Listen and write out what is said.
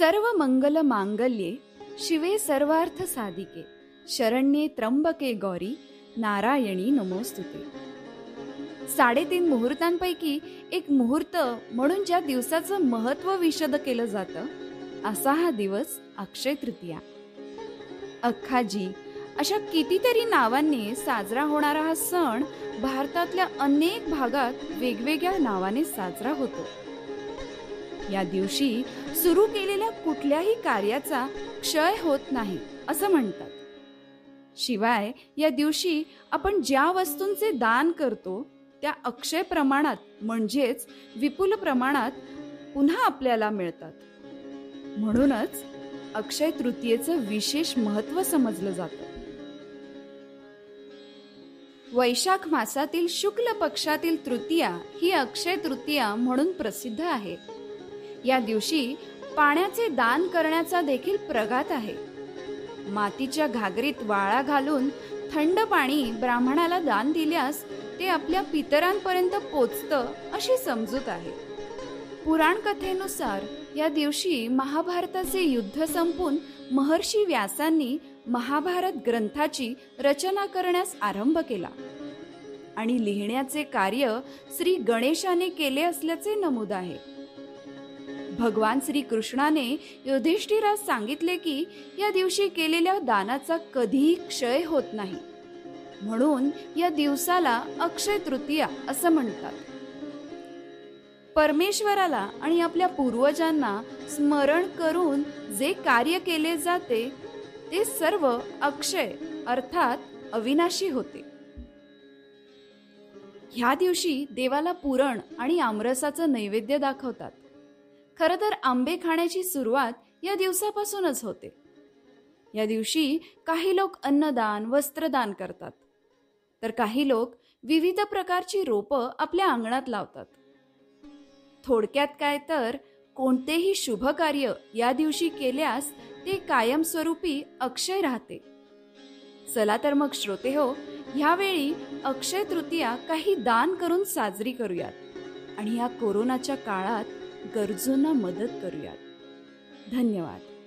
सर्व मंगल मांगल्ये शिवे सर्वार्थ साधिके. शरण्ये त्र्यंबके गौरी नारायणी नमोस्तुते. साडेतीन मुहूर्तांपैकी एक मुहूर्त म्हणून ज्या दिवसाचं महत्त्व विशद केलं जातं असा हा दिवस अक्षय तृतीया. अख्खाजी अशा कितीतरी नावांनी साजरा होणारा हा सण भारतातल्या अनेक भागात वेगवेगळ्या नावाने साजरा होतो. या दिवशी सुरू केलेल्या कुठल्याही कार्याचा क्षय होत नाही असं म्हणतात. शिवाय या दिवशी आपण ज्या वस्तूंचे दान करतो त्या अक्षय प्रमाणात म्हणजेच विपुल प्रमाणात पुन्हा आपल्याला मिळतात. म्हणूनच अक्षय तृतीयेचं विशेष महत्त्व समजलं जातं. वैशाख मासातील शुक्ल पक्षातील तृतीया ही अक्षय तृतीया म्हणून प्रसिद्ध आहे. या दिवशी पाण्याचे दान करण्याचा देखील प्रघात आहे. मातीच्या घागरीत वाळा घालून थंड पाणी ब्राह्मणाला दान दिल्यास ते आपल्या पितरांपर्यंत पोचतं अशी समजूत आहे. पुराण कथेनुसार या दिवशी महाभारताचे युद्ध संपून महर्षी व्यासांनी महाभारत ग्रंथाची रचना करण्यास आरंभ केला. आणि लिहिण्याचे कार्य श्री गणेशाने केले असल्याचे नमूद आहे. भगवान श्री कृष्णाने युधिष्ठिरास सांगितले की या दिवशी केलेल्या दानाचा कधीही क्षय होत नाही. म्हणून या दिवसाला अक्षय तृतीया असं म्हणतात. परमेश्वराला आणि आपल्या पूर्वजांना स्मरण करून जे कार्य केले जाते ते सर्व अक्षय अर्थात अविनाशी होते. ह्या दिवशी देवाला पुरण आणि आमरसाचं नैवेद्य दाखवतात. खरं तर आंबे खाण्याची सुरुवात या दिवसापासूनच होते. या दिवशी काही लोक अन्नदान वस्त्रदान करतात. तर काही लोक विविध प्रकारची रोपं आपल्या अंगणात लावतात. थोडक्यात काय तर कोणतेही शुभ कार्य या दिवशी केल्यास ते कायमस्वरूपी अक्षय राहते. चला तर मग श्रोते हो ह्यावेळी अक्षय तृतीया काही दान करून साजरी करूयात. आणि या कोरोनाच्या काळात गरजूंना मदत करूयात. धन्यवाद.